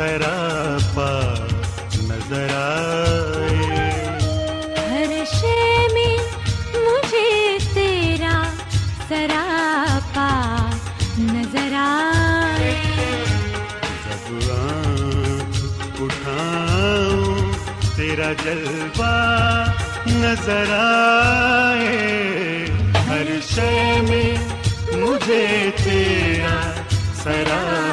سراپا نظر آئے۔ ہر شے میں مجھے تیرا سراپا نظر آئے۔ جب آنکھ اٹھاؤں تیرا جلوہ نظر آئے۔ ہر شے میں مجھے تیرا سراپا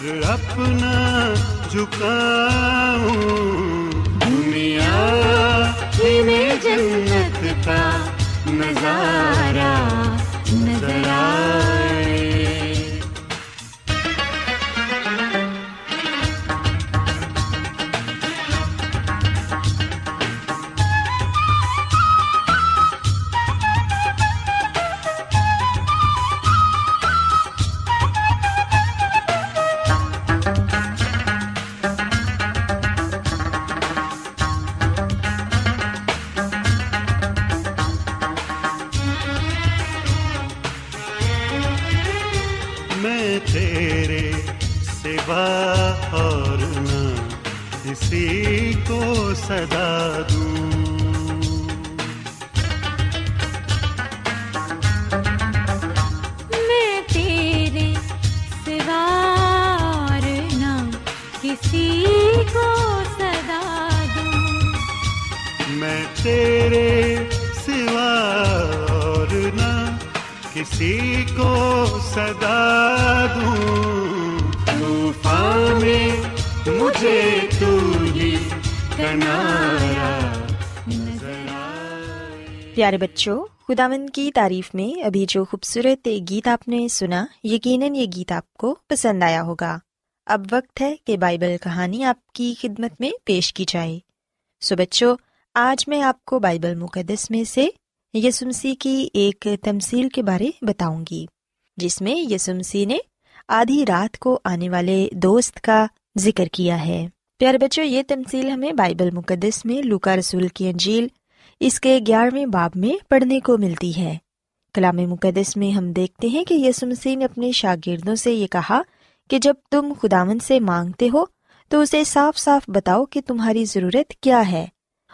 سر اپنا جھکا تیرے سوا اور نہ کسی کو صدا دوں۔ طوفان میں مجھے تو ہی پیارے بچوں، خداوند کی تعریف میں ابھی جو خوبصورت گیت آپ نے سنا، یقیناً یہ گیت آپ کو پسند آیا ہوگا۔ اب وقت ہے کہ بائبل کہانی آپ کی خدمت میں پیش کی جائے۔ سو بچوں آج میں آپ کو بائبل مقدس میں سے یسمسی کی ایک تمثیل کے بارے بتاؤں گی، جس میں یسمسی نے آدھی رات کو آنے والے دوست کا ذکر کیا ہے۔ پیارے بچوں، یہ تمثیل ہمیں بائبل مقدس میں لوکا رسول کی انجیل اس کے گیارہویں باب میں پڑھنے کو ملتی ہے۔ کلام مقدس میں ہم دیکھتے ہیں کہ یسمسی نے اپنے شاگردوں سے یہ کہا کہ جب تم خداون سے مانگتے ہو تو اسے صاف صاف بتاؤ کہ تمہاری ضرورت کیا ہے۔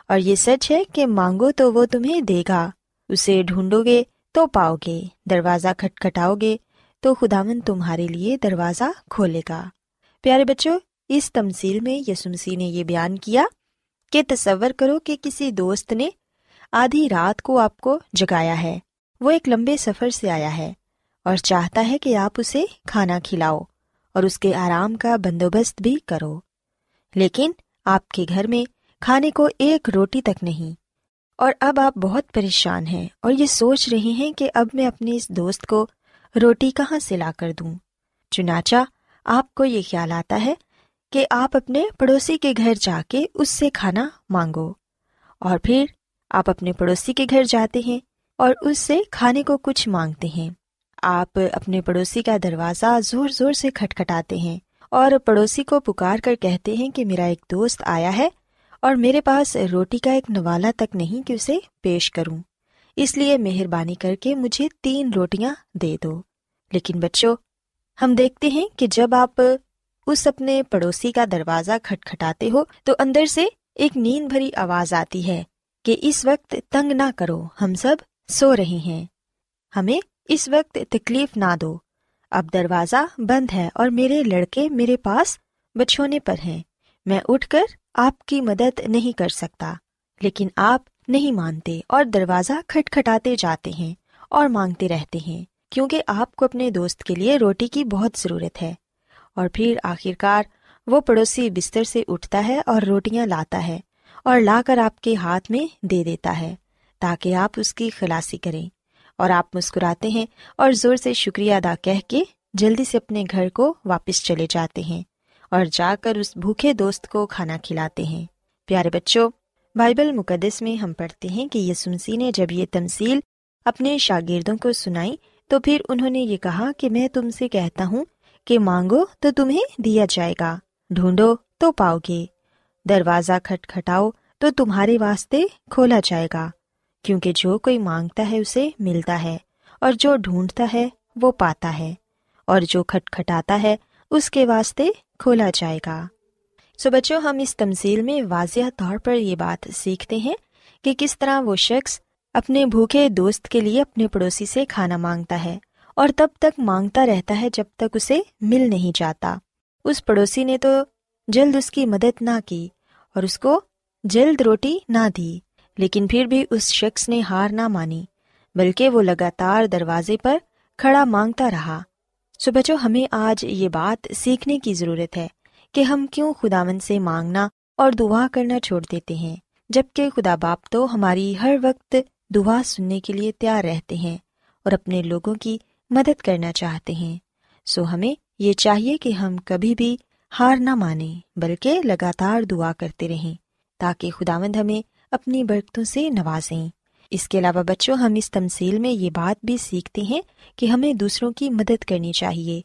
اور یہ سچ ہے کہ مانگو تو وہ تمہیں دے گا۔ اسے ڈھونڈو گے تو پاؤ گے دروازہ کھٹکھٹاؤ گے تو خداون تمہارے لیے دروازہ کھولے گا۔ پیارے بچوں، اس تمسیل میں یسمسی نے یہ بیان کیا کہ تصور کرو کہ کسی دوست نے آدھی رات کو آپ کو جگایا ہے۔ وہ ایک لمبے سفر سے آیا ہے اور چاہتا ہے کہ آپ اسے کھانا کھلاؤ اور اس کے آرام کا بندوبست بھی کرو۔ لیکن آپ کے گھر میں کھانے کو ایک روٹی تک نہیں۔ اور اب آپ بہت پریشان ہیں اور یہ سوچ رہے ہیں کہ اب میں اپنے اس دوست کو روٹی کہاں سے لا کر دوں۔ چنانچہ آپ کو یہ خیال آتا ہے کہ آپ اپنے پڑوسی کے گھر جا کے اس سے کھانا مانگو۔ اور پھر آپ اپنے پڑوسی کے گھر جاتے ہیں اور اس سے کھانے کو کچھ مانگتے ہیں۔ آپ اپنے پڑوسی کا دروازہ زور زور سے کھٹکھٹاتے ہیں اور پڑوسی کو پکار کر کہتے ہیں کہ میرا ایک دوست آیا ہے اور میرے پاس روٹی کا ایک نوالا تک نہیں کہ اسے پیش کروں۔ اس لیے مہربانی کر کے مجھے تین روٹیاں دے دو۔ لیکن بچوں، ہم دیکھتے ہیں کہ جب آپ اس اپنے پڑوسی کا دروازہ کھٹکھٹاتے ہو تو اندر سے ایک نیند بھری آواز آتی ہے کہ اس وقت تنگ نہ کرو، ہم سب سو رہے ہیں۔ ہمیں اس وقت تکلیف نہ دو۔ اب دروازہ بند ہے اور میرے لڑکے میرے پاس بچھونے پر ہیں۔ میں اٹھ کر آپ کی مدد نہیں کر سکتا، لیکن آپ نہیں مانتے اور دروازہ کھٹکھٹاتے جاتے ہیں اور مانگتے رہتے ہیں، کیونکہ آپ کو اپنے دوست کے لیے روٹی کی بہت ضرورت ہے۔ اور پھر آخرکار وہ پڑوسی بستر سے اٹھتا ہے اور روٹیاں لاتا ہے اور لا کر آپ کے ہاتھ میں دے دیتا ہے تاکہ آپ اس کی خلاصی کریں۔ اور آپ مسکراتے ہیں اور زور سے شکریہ ادا کہہ کے جلدی سے اپنے گھر کو واپس چلے جاتے ہیں۔ اور جا کر اس بھوکے دوست کو کھانا کھلاتے ہیں۔ پیارے بچوں، بائبل مقدس میں ہم پڑھتے ہیں کہ یسو نے جب یہ تمثیل اپنے شاگردوں کو سنائی، تو پھر انہوں نے یہ کہا کہ میں تم سے کہتا ہوں کہ مانگو تو تمہیں دیا جائے گا، ڈھونڈو تو پاؤ گے، دروازہ کھٹکھٹاؤ تو تمہارے واسطے کھولا جائے گا، کیونکہ جو کوئی مانگتا ہے اسے ملتا ہے، اور جو ڈھونڈتا ہے وہ پاتا ہے، اور جو کھٹکھٹاتا ہے اس کے واسطے کھولا جائے گا۔ سو بچوں، ہم اس تمزیل میں واضح طور پر یہ بات سیکھتے ہیں کہ کس طرح وہ شخص اپنے بھوکے دوست کے لیے اپنے پڑوسی سے کھانا مانگتا ہے اور تب تک مانگتا رہتا ہے جب تک اسے مل نہیں جاتا۔ اس پڑوسی نے تو جلد اس کی مدد نہ کی اور اس کو جلد روٹی نہ دی، لیکن پھر بھی اس شخص نے ہار نہ مانی، بلکہ وہ لگاتار دروازے پر کھڑا مانگتا رہا۔ سو بچوں، ہمیں آج یہ بات سیکھنے کی ضرورت ہے کہ ہم کیوں خداون سے مانگنا اور دعا کرنا چھوڑ دیتے ہیں، جبکہ خدا باپ تو ہماری ہر وقت دعا سننے کے لیے تیار رہتے ہیں اور اپنے لوگوں کی مدد کرنا چاہتے ہیں۔ سو ہمیں یہ چاہیے کہ ہم کبھی بھی ہار نہ مانیں، بلکہ لگاتار دعا کرتے رہیں تاکہ خداوند ہمیں اپنی برکتوں سے نوازیں۔ اس کے علاوہ بچوں، ہم اس تمسیل میں یہ بات بھی سیکھتے ہیں کہ ہمیں دوسروں کی مدد کرنی چاہیے۔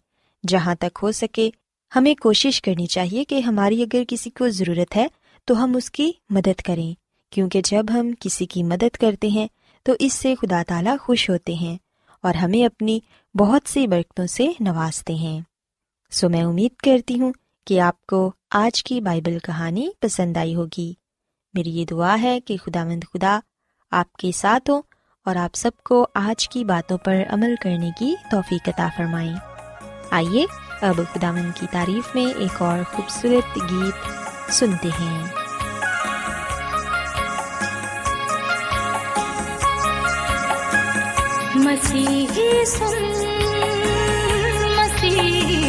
جہاں تک ہو سکے، ہمیں کوشش کرنی چاہیے کہ ہماری اگر کسی کو ضرورت ہے تو ہم اس کی مدد کریں۔ کیونکہ جب ہم کسی کی مدد کرتے ہیں تو اس سے خدا تعالیٰ خوش ہوتے ہیں اور ہمیں اپنی بہت سی برکتوں سے نوازتے ہیں۔ سو میں امید کرتی ہوں کہ آپ کو آج کی بائبل کہانی پسند آئی ہوگی۔ میری یہ دعا ہے کہ خدا مند خدا آپ کے ساتھ ہوں اور آپ سب کو آج کی باتوں پر عمل کرنے کی توفیق عطا فرمائیں آئیے اب خداون کی تعریف میں ایک اور خوبصورت گیت سنتے ہیں۔ سن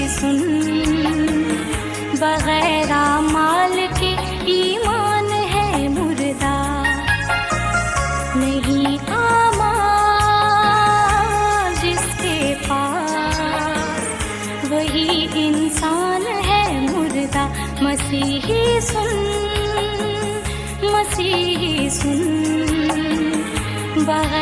سن، بغیر مال کے ایمان سن بغیر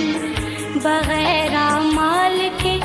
بغیر مال کے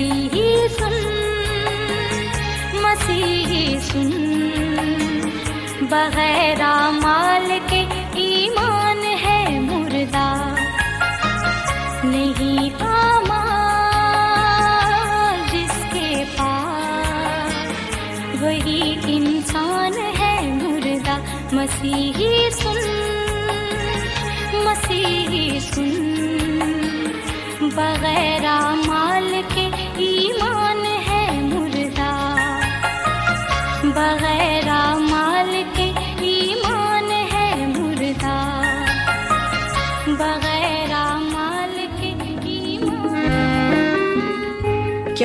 مسیحی سن مسیحی سن۔ بغیر مال کے ایمان ہے مردہ۔ نہیں پاما جس کے پاس، وہی انسان ہے مردہ۔ مسیحی سن مسیحی سن۔ بغیر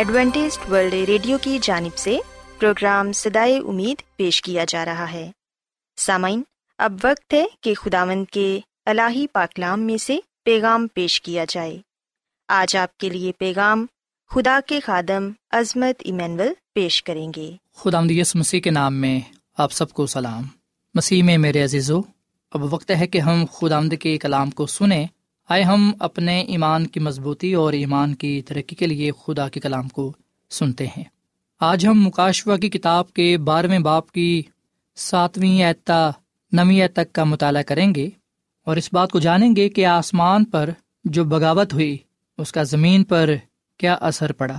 Adventist World Radio کی جانب سے پروگرام سدائے امید پیش کیا جا رہا ہے۔ سامعین، اب وقت ہے کہ خداوند کے الہی پاکلام میں سے پیغام پیش کیا جائے۔ آج آپ کے لیے پیغام خدا کے خادم عظمت ایمینول پیش کریں گے۔ خدا مسیح کے نام میں آپ سب کو سلام۔ مسیح میں میرے عزیزو، اب وقت ہے کہ ہم خدا کے کلام کو سنیں۔ آئے ہم اپنے ایمان کی مضبوطی اور ایمان کی ترقی کے لیے خدا کے کلام کو سنتے ہیں۔ آج ہم مکاشوا کی کتاب کے بارہویں باپ کی ساتویں اعتا نویں تک کا مطالعہ کریں گے اور اس بات کو جانیں گے کہ آسمان پر جو بغاوت ہوئی، اس کا زمین پر کیا اثر پڑا۔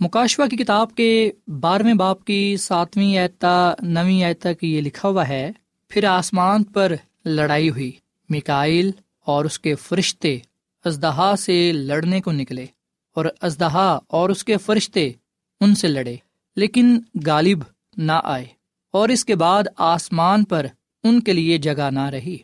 مکاشوا کی کتاب کے بارہویں باپ کی ساتویں اعتا نویں اعتا کی یہ لکھا ہوا ہے، پھر آسمان پر لڑائی ہوئی۔ میکائل اور اس کے فرشتے ازدہا سے لڑنے کو نکلے اور ازدہا اور اس کے فرشتے ان سے لڑے، لیکن غالب نہ آئے اور اس کے بعد آسمان پر ان کے لیے جگہ نہ رہی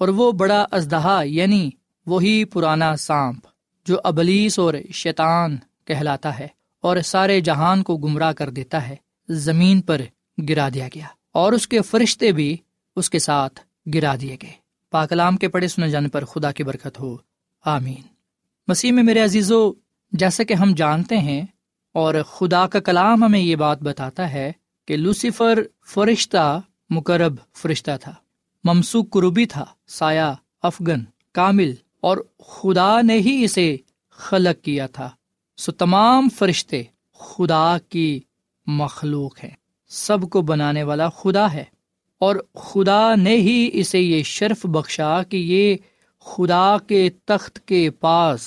اور وہ بڑا ازدہا یعنی وہی پرانا سانپ جو ابلیس اور شیطان کہلاتا ہے اور سارے جہان کو گمراہ کر دیتا ہے، زمین پر گرا دیا گیا اور اس کے فرشتے بھی اس کے ساتھ گرا دیے گئے۔ پاکلام کے پڑے سنے جانے پر خدا کی برکت ہو۔ آمین۔ مسیح میں میرے عزیزو، جیسا کہ ہم جانتے ہیں اور خدا کا کلام ہمیں یہ بات بتاتا ہے کہ لوسیفر فرشتہ مقرب فرشتہ تھا ممسو قربی تھا، سایہ افغن، کامل اور خدا نے ہی اسے خلق کیا تھا۔ سو تمام فرشتے خدا کی مخلوق ہے سب کو بنانے والا خدا ہے۔ اور خدا نے ہی اسے یہ شرف بخشا کہ یہ خدا کے تخت کے پاس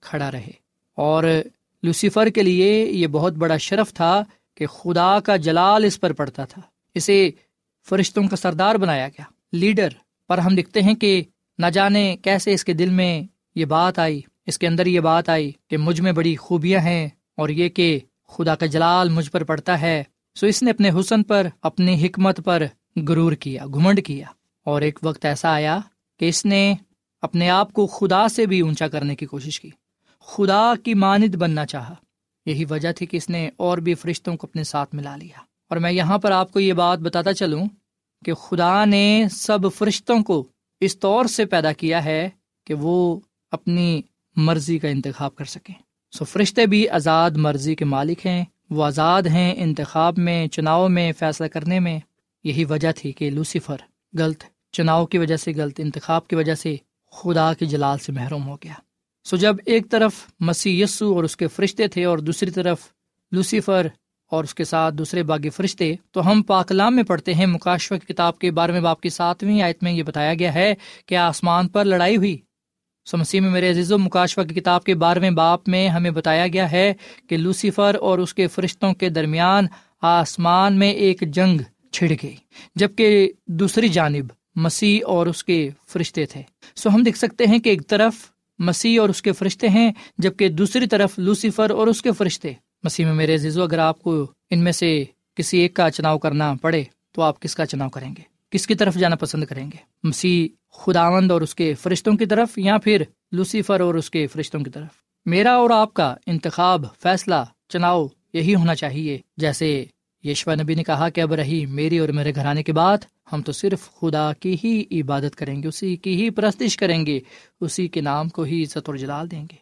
کھڑا رہے۔ اور لوسیفر کے لیے یہ بہت بڑا شرف تھا کہ خدا کا جلال اس پر پڑتا تھا۔ اسے فرشتوں کا سردار بنایا گیا۔ لیڈر، پر ہم لکھتے ہیں کہ نہ جانے کیسے اس کے دل میں یہ بات آئی، اس کے اندر یہ بات آئی کہ مجھ میں بڑی خوبیاں ہیں اور یہ کہ خدا کا جلال مجھ پر پڑتا ہے۔ سو اس نے اپنے حسن پر، اپنی حکمت پر غرور کیا، گھمنڈ کیا۔ اور ایک وقت ایسا آیا کہ اس نے اپنے آپ کو خدا سے بھی اونچا کرنے کی کوشش کی۔ خدا کی ماند بننا چاہا۔ یہی وجہ تھی کہ اس نے اور بھی فرشتوں کو اپنے ساتھ ملا لیا۔ اور میں یہاں پر آپ کو یہ بات بتاتا چلوں کہ خدا نے سب فرشتوں کو اس طور سے پیدا کیا ہے کہ وہ اپنی مرضی کا انتخاب کر سکیں۔ سو فرشتے بھی آزاد مرضی کے مالک ہیں، وہ آزاد ہیں انتخاب میں، چناؤ میں، فیصلہ کرنے میں۔ یہی وجہ تھی کہ لوسیفر غلط چناؤ کی وجہ سے، غلط انتخاب کی وجہ سے خدا کے جلال سے محروم ہو گیا۔ سو جب ایک طرف مسیح یسو اور اس کے فرشتے تھے اور دوسری طرف لوسیفر اور اس کے ساتھ دوسرے باغی فرشتے، تو ہم پاکلام میں پڑھتے ہیں۔ مکاشو کی کتاب کے بارہویں باپ کی ساتویں آیت میں یہ بتایا گیا ہے کہ آسمان پر لڑائی ہوئی۔ سو مسیح میں میرے عزیز و مکاشوا کی کتاب کے بارہویں باپ میں ہمیں بتایا گیا ہے کہ لوسیفر اور اس کے فرشتوں کے درمیان آسمان میں ایک جنگ چھڑ گئی۔ جبکہ دوسری جانب مسیح اور اس کے فرشتے تھے۔ سو ہم دیکھ سکتے ہیں کہ ایک طرف مسیح اور اس کے فرشتے ہیں، جبکہ دوسری طرف لوسیفر اور اس کے فرشتے۔ مسیح میں میرے زیزو اگر آپ کو ان میں سے کسی ایک کا چناؤ کرنا پڑے، تو آپ کس کا چناؤ کریں گے؟ کس کی طرف جانا پسند کریں گے؟ مسیح خداوند اور اس کے فرشتوں کی طرف یا پھر لوسیفر اور اس کے فرشتوں کی طرف؟ میرا اور آپ کا انتخاب، فیصلہ، چناؤ یہی ہونا چاہیے، جیسے یشوا نبی نے کہا کہ اب رہی میری اور میرے گھرانے کے بعد ہم تو صرف خدا کی ہی عبادت کریں گے، اسی کی ہی پرستش کریں گے، اسی کے نام کو ہی عزت اور جلال دیں گے۔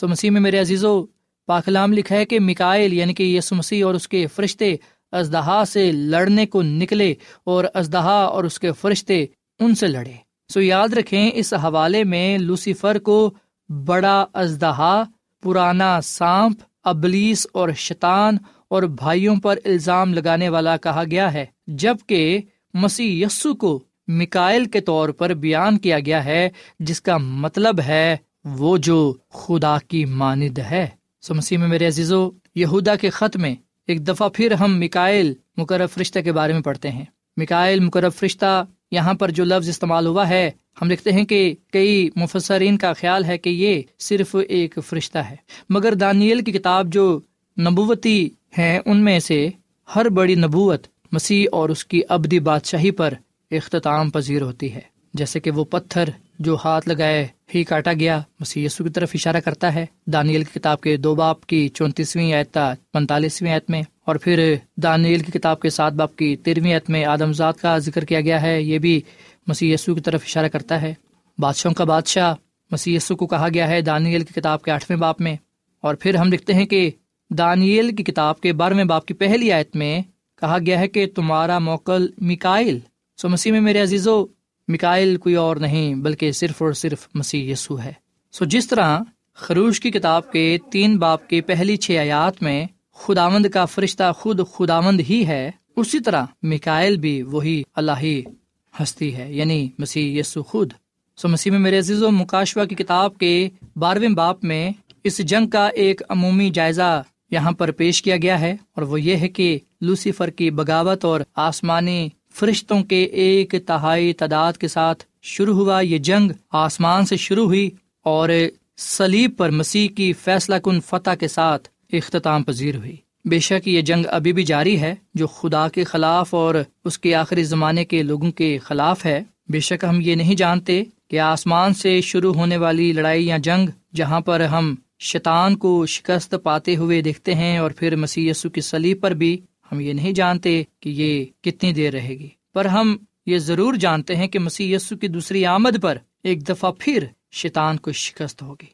سو مسیح میں میرے عزیز و پاکلام لکھا ہے کہ مکائل یعنی کہ یس مسیح اور اس کے فرشتے ازدہا سے لڑنے کو نکلے اور ازدہا اور اس کے فرشتے ان سے لڑے۔ سو یاد رکھیں، اس حوالے میں لوسیفر کو بڑا ازدہا، پرانا سانپ، ابلیس اور شیطان اور بھائیوں پر الزام لگانے والا کہا گیا ہے جبکہ مسیح یسو کو مکائل کے طور پر بیان کیا گیا ہے، جس کا مطلب ہے وہ جو خدا کی ماند ہے۔ سو مسیح میں میرے عزیزو، یہودا کے خط میں ایک دفعہ پھر ہم مکائل مقرب فرشتہ کے بارے میں پڑھتے ہیں۔ مکائل مقرب فرشتہ یہاں پر جو لفظ استعمال ہوا ہے، ہم دیکھتے ہیں کہ کئی مفسرین کا خیال ہے کہ یہ صرف ایک فرشتہ ہے۔ مگر دانیل کی کتاب جو نبوتی ہے ان میں سے ہر بڑی نبوت مسیح اور اس کی ابدی بادشاہی پر اختتام پذیر ہوتی ہے۔ جیسے کہ وہ پتھر جو ہاتھ لگائے ہی کاٹا گیا مسی یسو کی طرف اشارہ کرتا ہے۔ دانیل کی کتاب کے دو باپ کی چونتیسویں آیتا پینتالیسویں آیت میں، اور پھر دانیل کی کتاب کے سات باپ کی تیرہویں آیت میں آدم ذات کا ذکر کیا گیا ہے۔ یہ بھی مسی یسو کی طرف اشارہ کرتا ہے۔ بادشاہوں کا بادشاہ مسی یسو کو کہا گیا ہے دانیل کی کتاب کے آٹھویں باپ میں۔ اور پھر ہم لکھتے ہیں کہ دانیل کی کتاب کے بارہویں باپ کی پہلی آیت میں کہا گیا ہے کہ تمہارا موکل مکائل سو مسیح میں میرے عزیز و مکائل کوئی اور نہیں، بلکہ صرف اور صرف مسیح یسو ہے۔ سو جس طرح خروش کی کتاب کے تین باپ کی پہلی چھ آیات میں خداوند کا فرشتہ خود خداوند ہی ہے، اسی طرح مکائل بھی وہی اللہ ہی ہستی ہے یعنی مسیح یسو خود۔ سو مسیح میں میرے عزیز و مکاشوا کی کتاب کے بارہویں باپ میں اس جنگ کا ایک عمومی جائزہ یہاں پر پیش کیا گیا ہے اور وہ یہ ہے کہ لوسیفر کی بغاوت اور آسمانی فرشتوں کے ایک تہائی تعداد کے ساتھ شروع ہوا۔ یہ جنگ آسمان سے شروع ہوئی اور سلیب پر مسیح کی فیصلہ کن فتح کے ساتھ اختتام پذیر ہوئی۔ بے شک یہ جنگ ابھی بھی جاری ہے، جو خدا کے خلاف اور اس کے آخری زمانے کے لوگوں کے خلاف ہے۔ بے شک ہم یہ نہیں جانتے کہ آسمان سے شروع ہونے والی لڑائی یا جنگ جہاں پر ہم شیطان کو شکست پاتے ہوئے دیکھتے ہیں اور پھر مسی کی سلیب پر بھی ہم یہ نہیں جانتے کہ یہ کتنی دیر رہے گی۔ پر ہم یہ ضرور جانتے ہیں کہ مسی کی دوسری آمد پر ایک دفعہ پھر شیطان کو شکست ہوگی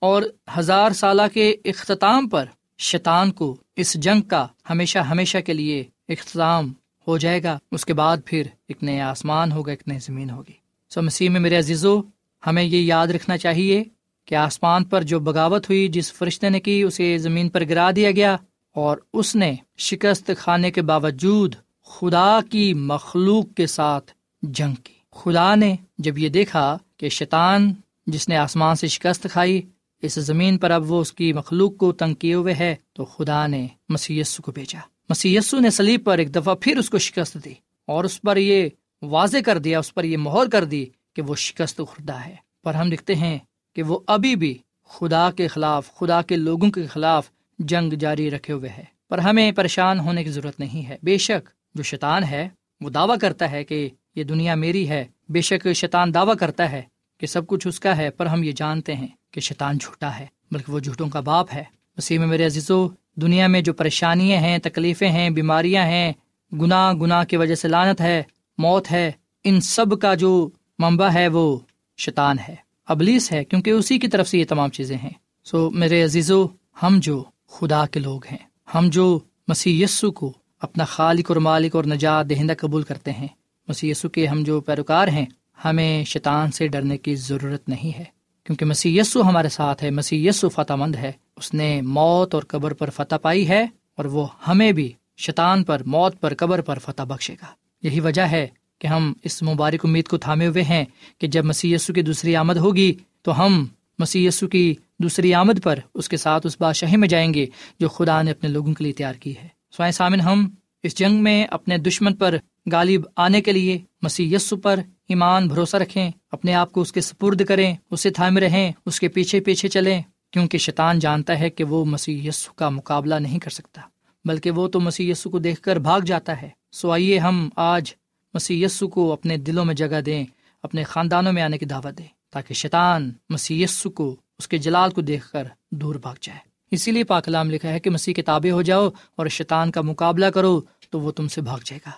اور ہزار سالہ کے اختتام پر شیطان کو اس جنگ کا ہمیشہ ہمیشہ کے لیے اختتام ہو جائے گا۔ اس کے بعد پھر ایک نئے آسمان ہوگا، ایک نئی زمین ہوگی۔ سو مسیح میں میرے عزیزو، ہمیں یہ یاد رکھنا چاہیے کہ آسمان پر جو بغاوت ہوئی جس فرشتے نے کی، اسے زمین پر گرا دیا گیا اور اس نے شکست کھانے کے باوجود خدا کی مخلوق کے ساتھ جنگ کی۔ خدا نے جب یہ دیکھا کہ شیطان جس نے آسمان سے شکست کھائی، اس زمین پر اب وہ اس کی مخلوق کو تنگ کیے ہوئے ہے، تو خدا نے مسی کو بھیجا۔ مسی نے سلیب پر ایک دفعہ پھر اس کو شکست دی اور اس پر یہ واضح کر دیا، اس پر یہ مہر کر دی کہ وہ شکست خدا ہے۔ پر ہم لکھتے ہیں کہ وہ ابھی بھی خدا کے خلاف، خدا کے لوگوں کے خلاف جنگ جاری رکھے ہوئے ہے۔ پر ہمیں پریشان ہونے کی ضرورت نہیں ہے۔ بے شک جو شیطان ہے، وہ دعویٰ کرتا ہے کہ یہ دنیا میری ہے۔ بے شک شیطان دعویٰ کرتا ہے کہ سب کچھ اس کا ہے۔ پر ہم یہ جانتے ہیں کہ شیطان جھوٹا ہے، بلکہ وہ جھوٹوں کا باپ ہے۔ وسیع میں میرے عزیزو، دنیا میں جو پریشانیاں ہیں، تکلیفیں ہیں، بیماریاں ہیں، گناہ گناہ کی وجہ سے لانت ہے، موت ہے، ان سب کا جو منبع ہے، وہ شیطان ہے۔ ابلیس ہے کیونکہ اسی کی طرف سے یہ تمام چیزیں ہیں۔ سو میرے عزیزو، ہم جو خدا کے لوگ ہیں، ہم جو مسیح یسو کو اپنا خالق اور مالک اور نجات دہندہ قبول کرتے ہیں مسی یسو کے ہم جو پیروکار ہیں، ہمیں شیطان سے ڈرنے کی ضرورت نہیں ہے۔ کیونکہ مسی یسو ہمارے ساتھ ہے مسی یسو فتح مند ہے۔ اس نے موت اور قبر پر فتح پائی ہے اور وہ ہمیں بھی شیطان پر، موت پر، قبر پر فتح بخشے گا۔ یہی وجہ ہے کہ ہم اس مبارک امید کو تھامے ہوئے ہیں کہ جب مسی یسو کی دوسری آمد ہوگی تو ہم مسی یسو کی دوسری آمد پر اس کے ساتھ اس بادشاہی میں جائیں گے جو خدا نے اپنے لوگوں کے لیے تیار کی ہے۔ سوائے سامن ہم اس جنگ میں اپنے دشمن پر غالب آنے کے لیے مسیح یسو پر ایمان بھروسہ رکھیں، اپنے آپ کو اس کے سپرد کریں، اسے تھامے رہیں، اس کے پیچھے پیچھے چلیں، کیونکہ شیطان جانتا ہے کہ وہ مسیح یسو کا مقابلہ نہیں کر سکتا، بلکہ وہ تو مسیح یسو کو دیکھ کر بھاگ جاتا ہے۔ سو آئیے ہم آج مسیح یسو کو اپنے دلوں میں جگہ دیں، اپنے خاندانوں میں آنے کی دعوت دیں، تاکہ شیطان مسیح یسو کو اس کے جلال کو دیکھ کر دور بھاگ جائے۔ اسی لیے پاکلام لکھا ہے کہ مسیح کتابیں ہو جاؤ اور شیطان کا مقابلہ کرو تو وہ تم سے بھاگ جائے گا۔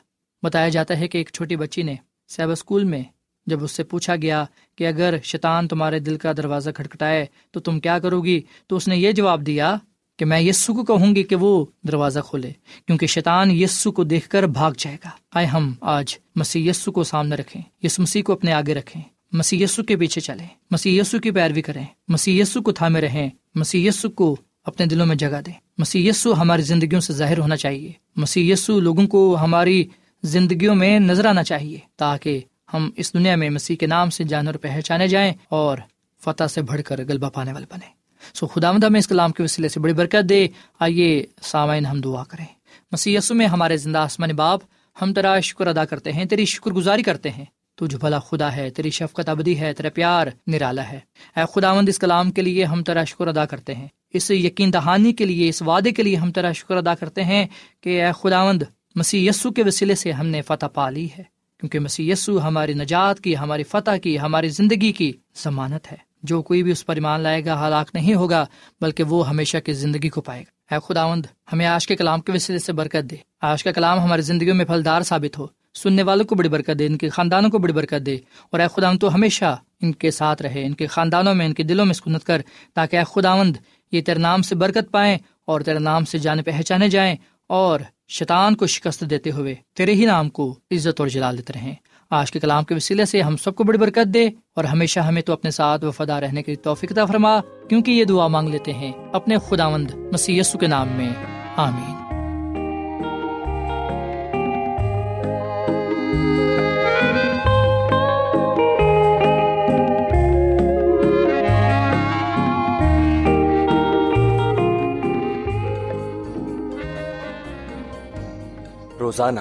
بتایا جاتا ہے کہ ایک چھوٹی بچی نے سیب اسکول میں جب اس سے پوچھا گیا کہ اگر شیطان تمہارے دل کا دروازہ کھٹکھٹائے تو تم کیا کرو گی، تو اس نے یہ جواب دیا کہ میں یسو کو کہوں گی کہ وہ دروازہ کھولے، کیونکہ شیطان یسو کو دیکھ کر بھاگ جائے گا۔ آئے ہم آج مسیح یسو کو سامنے رکھیں، یس مسیح کو اپنے آگے رکھیں۔ مسی یسو کے پیچھے چلیں مسی یسو کی پیروی کریں۔ مسی یسو کو تھامے رہیں مسی یسو کو اپنے دلوں میں جگہ دیں۔ مسی یسو ہماری زندگیوں سے ظاہر ہونا چاہیے۔ مسی یسو لوگوں کو ہماری زندگیوں میں نظر آنا چاہیے، تاکہ ہم اس دنیا میں مسیح کے نام سے جانور پہچانے جائیں اور فتح سے بڑھ کر غلبہ پانے والے بنے سو خدا مد ہمیں اس کلام کے وسیلے سے بڑی برکت دے۔ آئیے سامعین ہم دعا کریں۔ مسی میں ہمارے زندہ آسمان باپ ہم تیرا شکر ادا کرتے ہیں، تیری شکر گزاری کرتے ہیں۔ تو جو بھلا خدا ہے، تیری شفقت ابدی ہے، تیرا پیار نرالا ہے۔ اے خداوند، اس کلام کے لیے ہم تیرا شکر ادا کرتے ہیں۔ اس یقین دہانی کے لیے، اس وعدے کے لیے ہم تیرا شکر ادا کرتے ہیں کہ اے خداوند، مسیح یسو کے وسیلے سے ہم نے فتح پا لی ہے۔ کیونکہ مسیح یسو ہماری نجات کی، ہماری فتح کی، ہماری زندگی کی ضمانت ہے۔ جو کوئی بھی اس پر ایمان لائے گا، ہلاک نہیں ہوگا، بلکہ وہ ہمیشہ کی زندگی کو پائے گا۔ اے خداوند، ہمیں آج کے کلام کے وسیلے سے برکت دے۔ آج کا کلام ہماری زندگیوں میں پھلدار ثابت ہو۔ سننے والوں کو بڑی برکت دے، ان کے خاندانوں کو بڑی برکت دے۔ اور اے خداوند، تو ہمیشہ ان کے ساتھ رہے، ان کے خاندانوں میں، ان کے دلوں میں سکونت کر، تاکہ اے خداوند یہ تیرے نام سے برکت پائیں اور تیرے نام سے جانے پہچانے جائیں اور شیطان کو شکست دیتے ہوئے تیرے ہی نام کو عزت اور جلال دیتے رہیں۔ آج کے کلام کے وسیلے سے ہم سب کو بڑی برکت دے اور ہمیشہ ہمیں تو اپنے ساتھ وفادہ رہنے کی توفیق فرما، کیونکہ یہ دعا مانگ لیتے ہیں اپنے خداوند مسی کے نام میں۔ آمین۔ روزانہ